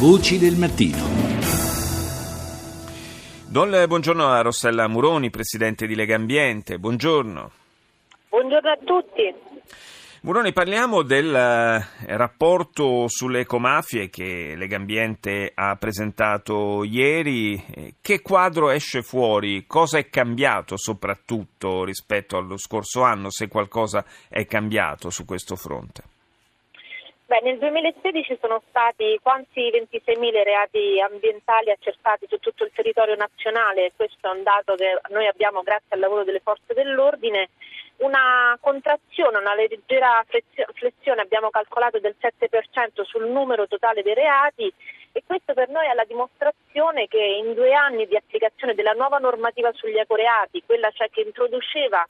Voci del mattino. Do il buongiorno a Rossella Muroni, presidente di Lega Ambiente. Buongiorno. Buongiorno a tutti. Muroni, parliamo del eh, rapporto sulle ecomafie che Lega Ambiente ha presentato ieri. Eh, che quadro esce fuori? Cosa è cambiato soprattutto rispetto allo scorso anno, se qualcosa è cambiato su questo fronte? Beh, nel 2016 sono stati quasi 26.000 reati ambientali accertati su tutto il territorio nazionale, questo è un dato che noi abbiamo grazie al lavoro delle forze dell'ordine, una contrazione, una leggera flessione abbiamo calcolato del 7% sul numero totale dei reati. E questo per noi è la dimostrazione che in due anni di applicazione della nuova normativa sugli ecoreati, quella cioè che introduceva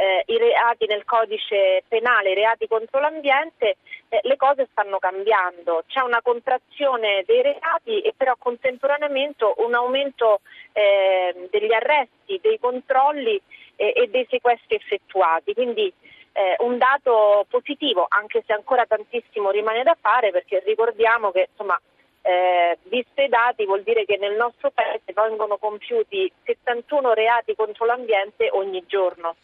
eh, i reati nel codice penale, i reati contro l'ambiente, eh, le cose stanno cambiando. C'è una contrazione dei reati e però contemporaneamente un aumento eh, degli arresti, dei controlli e dei sequestri effettuati. Quindi eh, un dato positivo, anche se ancora tantissimo rimane da fare, perché ricordiamo che insomma, eh, visto i dati vuol dire che nel nostro paese vengono compiuti 71 reati contro l'ambiente ogni giorno.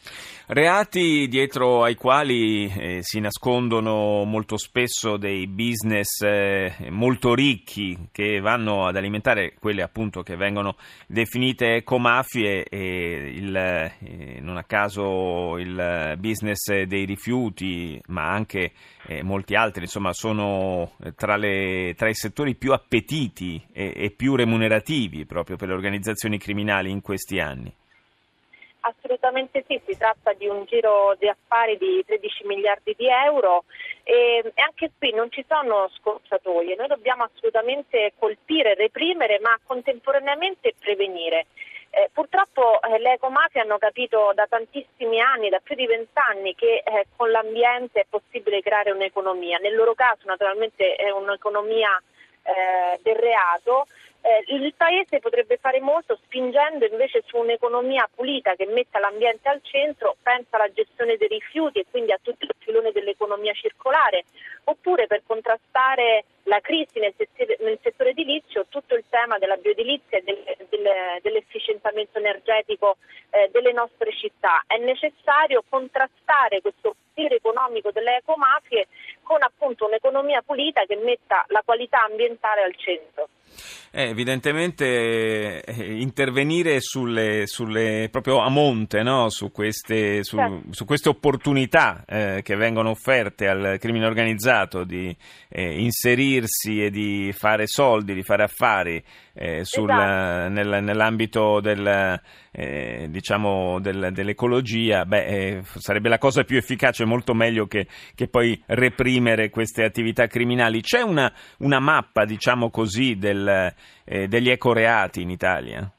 Reati dietro ai quali eh, si nascondono molto spesso dei business eh, molto ricchi che vanno ad alimentare quelle appunto che vengono definite ecomafie e il, eh, non a caso il business dei rifiuti ma anche eh, molti altri insomma sono tra, le, tra i settori più appetiti e, e più remunerativi proprio per le organizzazioni criminali in questi anni? Assolutamente sì, si tratta di un giro di affari di 13 miliardi di euro e, anche qui non ci sono scorciatoie, noi dobbiamo assolutamente colpire, reprimere ma contemporaneamente prevenire. Eh, purtroppo eh, le ecomafie hanno capito da tantissimi anni, da più di vent'anni, che eh, con l'ambiente è possibile creare un'economia. Nel loro caso naturalmente è un'economia eh, del reato, eh, il Paese potrebbe fare molto spingendo invece su un'economia pulita che metta l'ambiente al centro, pensa alla gestione dei rifiuti e quindi a tutto il filone dell'economia circolare, oppure per contrastare la crisi nel settore, nel settore edilizio, tutto il tema della bioedilizia e del, del, dell'efficientamento energetico eh, delle nostre città. È necessario contrastare questo potere economico delle ecomafie con appunto un'economia pulita che metta la qualità ambientale al centro. Eh, evidentemente eh, intervenire sulle, sulle, proprio a monte no? su, queste, su, certo. su, queste, opportunità eh, che vengono offerte al crimine organizzato di eh, inserirsi e di fare soldi, di fare affari eh, sul, esatto. nel, nell'ambito del, eh, diciamo del, dell'ecologia, beh, sarebbe la cosa più efficace, molto meglio che, che poi reprimere queste attività criminali. C'è una, una mappa, diciamo così, del eh, degli ecoreati in Italia?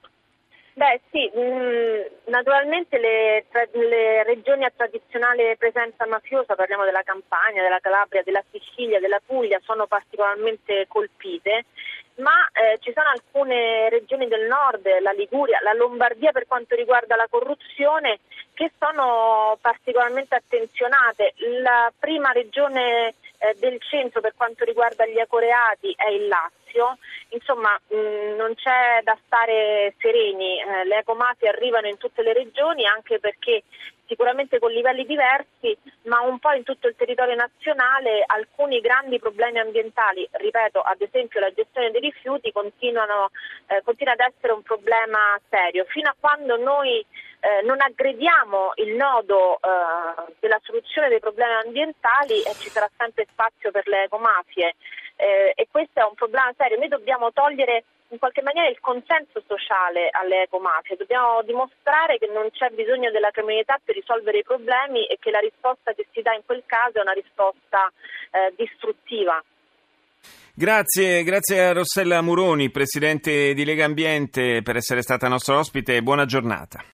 Beh sì, mm, naturalmente le, le, regioni a tradizionale presenza mafiosa, parliamo della Campania, della Calabria, della Sicilia, della Puglia, sono particolarmente colpite, ma eh, ci sono alcune regioni del nord, la Liguria, la Lombardia per quanto riguarda la corruzione, che sono particolarmente attenzionate. La prima regione eh, del centro per quanto riguarda gli ecoreati è il Lazio, insomma mh, non c'è da stare sereni, eh, le ecomafie arrivano in tutte le regioni anche perché sicuramente con livelli diversi, ma un po' in tutto il territorio nazionale alcuni grandi problemi ambientali, ripeto, ad esempio la gestione dei rifiuti eh, continua ad essere un problema serio. Fino a quando noi eh, non aggrediamo il nodo eh, della soluzione dei problemi ambientali e ci sarà sempre spazio per le ecomafie eh, e questo è un problema serio. Noi dobbiamo togliere in qualche maniera il consenso sociale alle ecomafie, dobbiamo dimostrare che non c'è bisogno della criminalità per risolvere i problemi e che la risposta che si dà in quel caso è una risposta eh, distruttiva. Grazie, grazie a Rossella Muroni, Presidente di Lega Ambiente, per essere stata nostra ospite. Buona giornata.